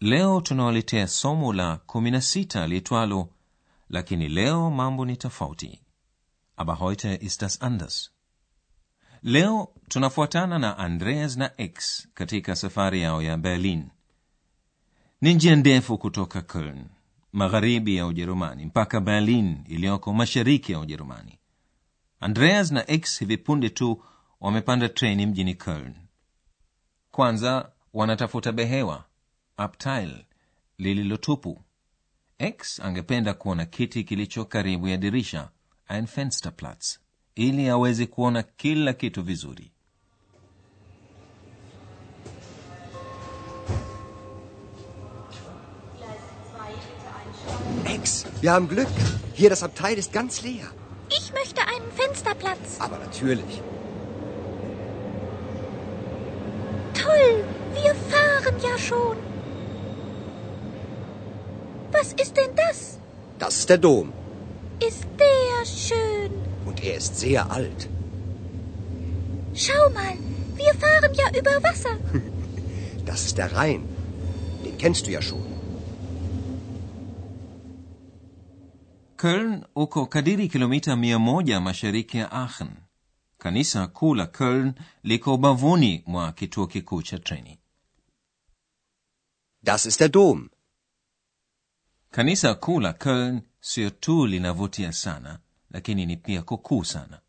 Leo tunawaletea somo la 16 liitwalo lakini leo mambo ni tofauti, aber heute ist anders. Leo tunafuatana na Andreas na X katika safari yao ya Berlin. Ni njia ndefu kutoka Köln, magharibi ya Ujerumani, mpaka Berlin iliyoko mashariki ya Ujerumani. Andreas na X hivi punde tu wamepanda treni mjini Köln. Kwanza wanatafuta behewa Abteil lililotupu. X angependa kuona kiti kilicho karibu ya dirisha, ein Fensterplatz, ili aweze kuona kila kitu vizuri. Ex, wir haben Glück. Hier, das Abteil ist ganz leer. Ich möchte einen Fensterplatz. Aber natürlich. Toll, wir fahren ja schon. Was ist denn das? Das ist der Dom. Ist der schön. Und er ist sehr alt. Schau mal, wir fahren ja über Wasser. Das ist der Rhein. Den kennst du ja schon. Köln uko kadiri kilomita mia moja mashariki ya Aachen. Kanisa kuu la Köln liko ubavuni mwa kituo kikuu cha treni. Das ist der Dom. Kanisa kuu la Köln sio tu linavutia sana, lakini ni pia kukuu sana.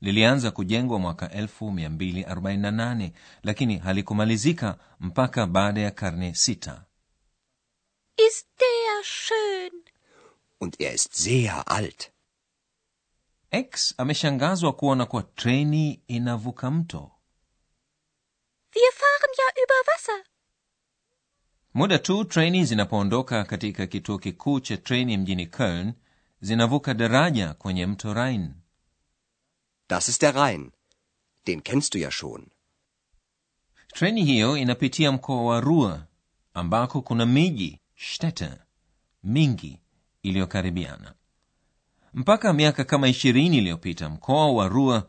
Lilianza kujengwa mwaka 248 lakini halikumalizika mpaka baada ya karne sita. Ist der schön. Und er ist sehr alt. X ameshangazwa kuona kuwa treni inavuka mto. Wir fahren ja über Wasser. Muda tu treni zinapoondoka katika kituo kikuu cha treni mjini Köln, zinavuka daraja kwenye mto Rhein. Das ist der rhin Den kennst du ja schon. Treni hiyo inapitia mkoa wa rua ambako kuna miji shtete mingi iliyokaribiana. Mpaka miaka kama ishirini iliyopita mkoa wa rua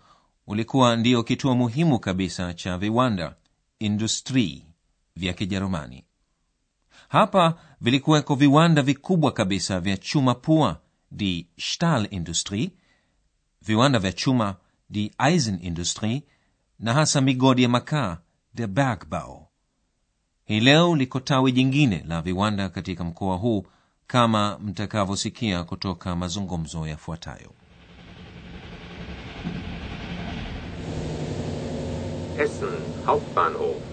ulikuwa ndio kituo muhimu kabisa cha viwanda industri vya Kijerumani. Hapa vilikuweko viwanda vikubwa kabisa vya chuma pua die Stahlindustrie, viwanda vya chuma die Eisenindustrie na hasa migodi ya makaa der Bergbau. Hii leo liko tawi jingine la viwanda katika mkoa huu kama mtakavyosikia kutoka mazungumzo yafuatayo. Essen Hauptbahnhof.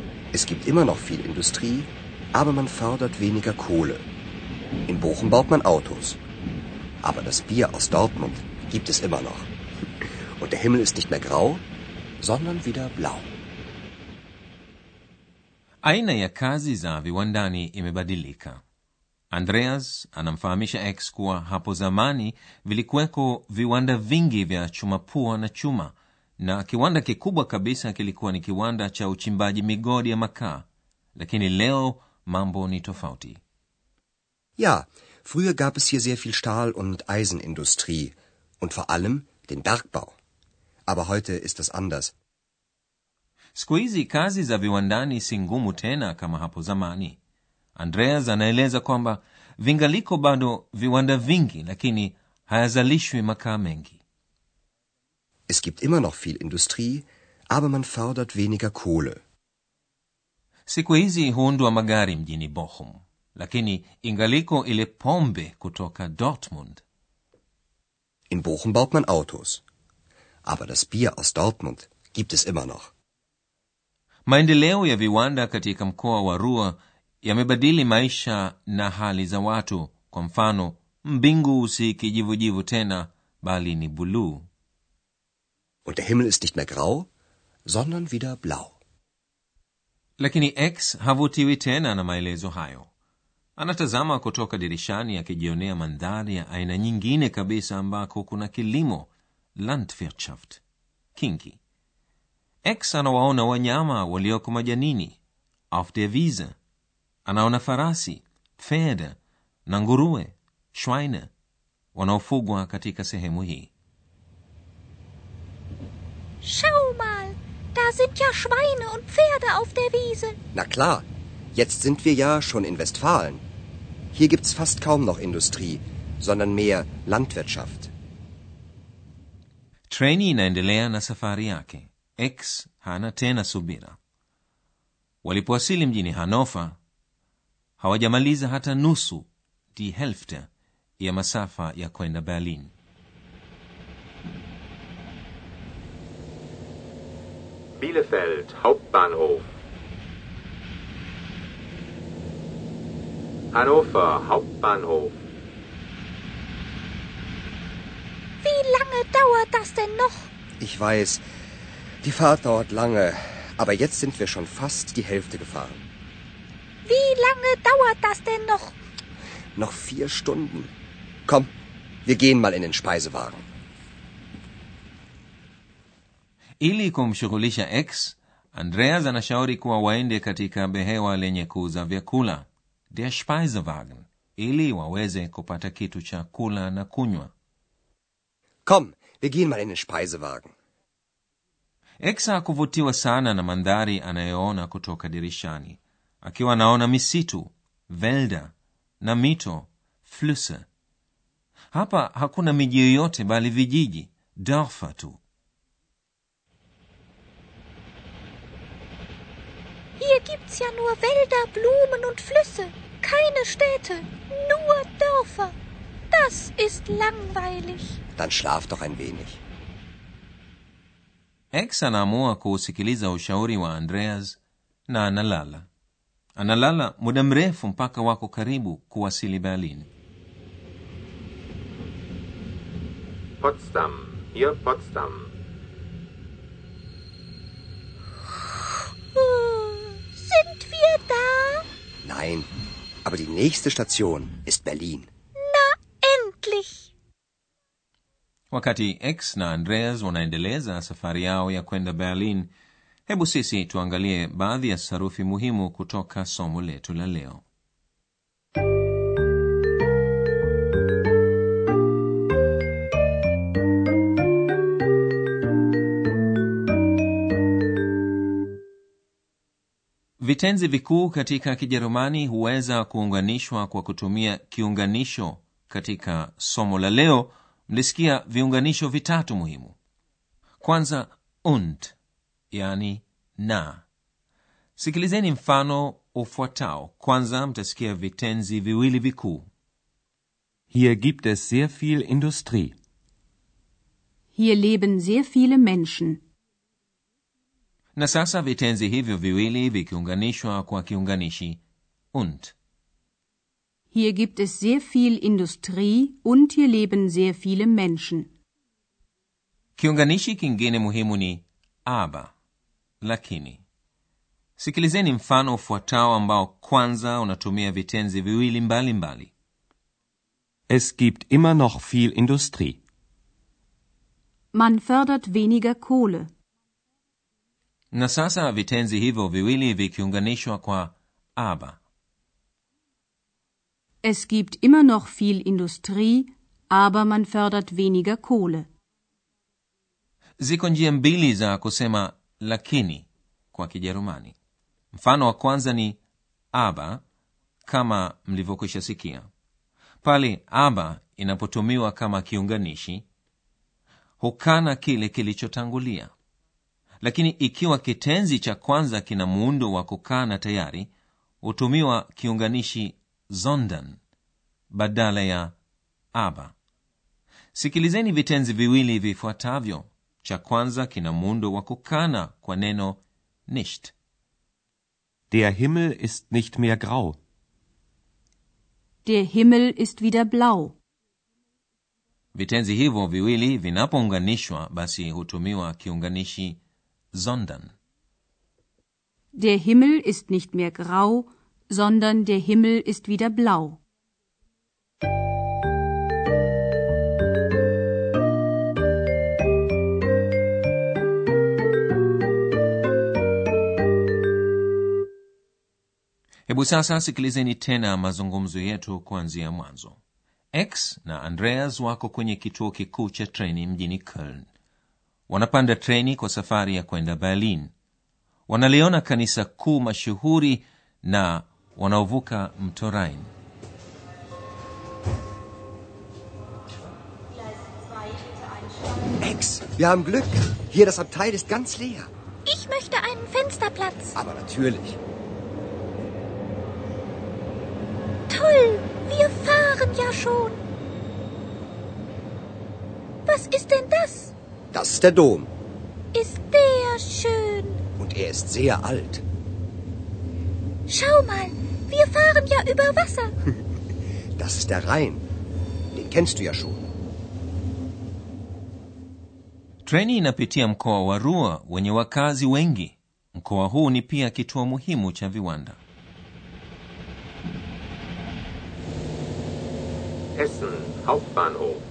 Es gibt immer noch viel Industrie, aber man fördert weniger Kohle. In Bochum baut man Autos. Aber das Bier aus Dortmund gibt es immer noch. Und der Himmel ist nicht mehr grau, sondern wieder blau. Aina ya kazi za viwandani imebadilika. Andreas anamfahamisha X kuwa hapo zamani vilikuweko viwanda vingi vya chuma pua na chuma, na kiwanda kikubwa kabisa kilikuwa ni kiwanda cha uchimbaji migodi ya makaa. Lakini leo mambo ni tofauti. Ja, früher gab es hier sehr viel Stahl- und Eisenindustrie. Und vor allem den Bergbau. Aber heute ist das anders. Siku hizi kazi za viwandani si ngumu tena kama hapo zamani. Andreas anaeleza kwamba vingaliko bado viwanda vingi, lakini hayazalishwi makaa mengi. Es gibt immer noch viel Industrie, aber man fördert weniger Kohle. Siku hizi huundwa magari mjini Bochum. lakini ingaliko ile pombe kutoka dortmund In Bochum baut man Autos. Aber das Bier aus Dortmund gibt es immer noch. maendeleo ya viwanda katika mkoa wa rua yamebadili maisha na hali za watu kwa mfano mbingu si kijivujivu tena bali ni buluu Und der Himmel ist nicht mehr grau, sondern wieder blau. lakini x havutiwi tena na maelezo hayo anatazama kutoka dirishani akijionea mandhari ya aina nyingine kabisa ambako kuna kilimo landwirtschaft kinki. x anawaona wanyama walioko majanini auf der wiese anaona farasi pferde na nguruwe schweine wanaofugwa katika sehemu hii Schau mal, da sind ja Schweine und Pferde auf der Wiese. Na klar, jetzt sind wir ja schon in Westfalen. Hier gibt's fast kaum noch Industrie, sondern mehr Landwirtschaft. treni inaendelea na safari yake x hana tena subira walipowasili mjini hanofa hawajamaliza hata nusu die helfte ya masafa ya kwenda berlin Bielefeld Hauptbahnhof. Hannover Hauptbahnhof. Wie lange dauert das denn noch? Ich weiß, die Fahrt dauert lange, aber jetzt sind wir schon fast die Hälfte gefahren. Wie lange dauert das denn noch? Noch vier Stunden. Komm, wir gehen mal in den Speisewagen. Ili kumshughulisha x andreas anashauri kuwa waende katika behewa lenye kuuza vyakula der speisewagen ili waweze kupata kitu cha kula na kunywa. Kom wir gehen mal in den Speisewagen. x hakuvutiwa sana na mandhari anayoona kutoka dirishani akiwa anaona misitu velda na mito flüsse. Hapa hakuna miji yoyote bali vijiji dörfer tu gibt's ja nur Wälder, Blumen und Flüsse. Keine Städte, nur Dörfer. Das ist langweilig. Dann schlaf doch ein wenig. x anaamua kuusikiliza ushauri wa andreas na analala analala muda mrefu mpaka wako karibu kuwasili berlin Potsdam. Hier Potsdam. Nein, aber die nächste Station ist Berlin. Na, endlich. wakati x na andreas wanaendeleza safari yao ya kwenda berlin hebu sisi tuangalie baadhi ya sarufi muhimu kutoka somo letu la leo vitenzi vikuu katika kijerumani huweza kuunganishwa kwa kutumia kiunganisho katika somo la leo. Mlisikia viunganisho vitatu muhimu. Kwanza und yani na. Sikilizeni mfano ufuatao. Kwanza mtasikia vitenzi viwili vikuu. Hier gibt es sehr viel Industrie. Hier leben sehr viele Menschen. Na sasa vitenzi hivyo viwili vikiunganishwa kwa kiunganishi und Hier gibt es sehr viel Industrie und hier leben sehr viele Menschen. kiunganishi kingine muhimu ni aber lakini sikilizeni mfano ufuatao ambao kwanza unatumia vitenzi viwili mbalimbali mbali. Es gibt immer noch viel Industrie. Man fördert weniger Kohle. Na sasa vitenzi hivyo viwili vikiunganishwa kwa aber Es gibt immer noch viel Industrie, aber man fördert weniger Kohle. ziko njia mbili za kusema lakini kwa kijerumani. Mfano wa kwanza ni aber kama mlivyokwisha sikia. Pale aber inapotumiwa kama kiunganishi hukana kile kilichotangulia lakini ikiwa kitenzi cha kwanza kina muundo wa kukana tayari hutumiwa kiunganishi zondan badala ya aba sikilizeni vitenzi viwili vifuatavyo cha kwanza kina muundo wa kukana kwa neno nicht Der Himmel ist nicht mehr grau. Der Himmel ist wieder blau. vitenzi hivyo viwili vinapounganishwa basi hutumiwa kiunganishi sondern. Der Himmel ist nicht mehr grau, sondern der Himmel ist wieder blau. hebu sasa sikilizeni tena mazungumzo yetu kuanzia mwanzo. X na andreas wako kwenye kituo kikuu cha treni mjini köln wanapanda treni kwa safari ya kwenda berlin wanaliona kanisa kuu mashuhuri na wanaovuka mto rhine Ex, wir haben Glück. Hier, das Abteil ist ganz leer. Ich möchte einen Fensterplatz. Aber natürlich. Toll, wir fahren ja schon. Was ist denn das? Das ist der Dom. Ist der schön. Und er ist sehr alt. Schau mal, wir fahren ja über Wasser. Das ist der Rhein. Den kennst du ja schon. treni inapitia mkoa wa rua wenye wakazi wengi mkoa huu ni pia kituo muhimu cha viwanda Essen Hauptbahnhof.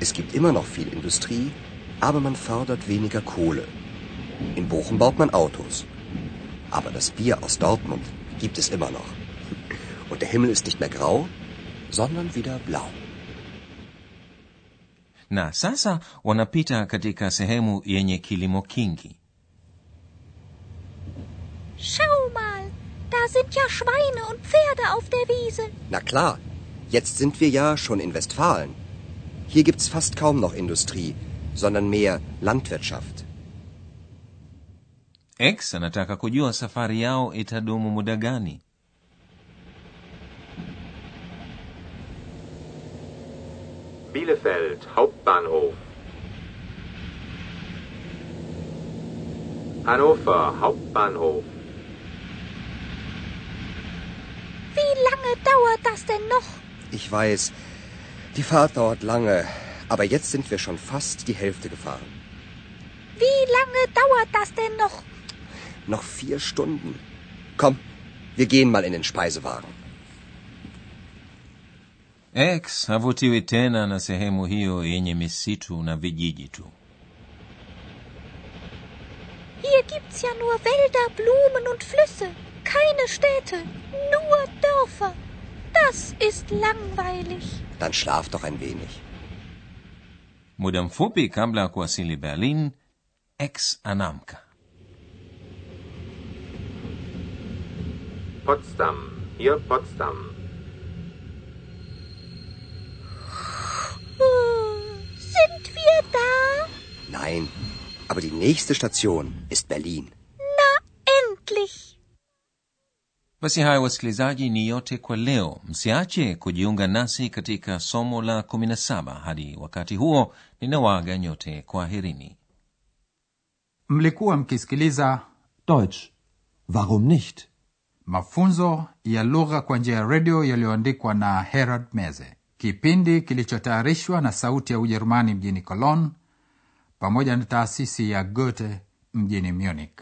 Es gibt immer noch viel Industrie, aber man fördert weniger Kohle. In Bochum baut man Autos. Aber das Bier aus Dortmund gibt es immer noch. Und der Himmel ist nicht mehr grau, sondern wieder blau. na sasa wanapita katika sehemu yenye kilimo kingi Schau mal, da sind ja Schweine und Pferde auf der Wiese. Na klar, jetzt sind wir ja schon in Westfalen. Hier gibt's fast kaum noch Industrie, sondern mehr Landwirtschaft. x anataka kujua safari yao itadumu muda gani Bielefeld Hauptbahnhof. Hannover Hauptbahnhof. Wie lange dauert das denn noch? Ich weiß, die Fahrt dauert lange, aber jetzt sind wir schon fast die Hälfte gefahren. Wie lange dauert das denn noch? Noch vier Stunden. Komm, wir gehen mal in den Speisewagen. x havutiwi tena na sehemu hiyo yenye misitu na vijiji tu Hier gibt's ja nur Wälder, Blumen und Flüsse. Keine Städte, nur Dörfer. Das ist langweilig. Dann schlaf doch ein wenig. muda mfupi kabla ya kuwasili berlin x anamka Potsdam. Hier Potsdam. Sind wir da? Nein, aber die nächste Station ist Berlin. Endlich. Basi haya wasikilizaji ni yote kwa leo. Msiache kujiunga nasi katika somo la 17 hadi wakati huo ninawaaga nyote kwaherini. Mlikuwa mkisikiliza Deutsch. Warum nicht? mafunzo ya lugha kwa njia ya redio yaliyoandikwa na herald meze. Kipindi kilichotayarishwa na sauti ya ujerumani mjini cologne pamoja na taasisi ya goethe mjini munich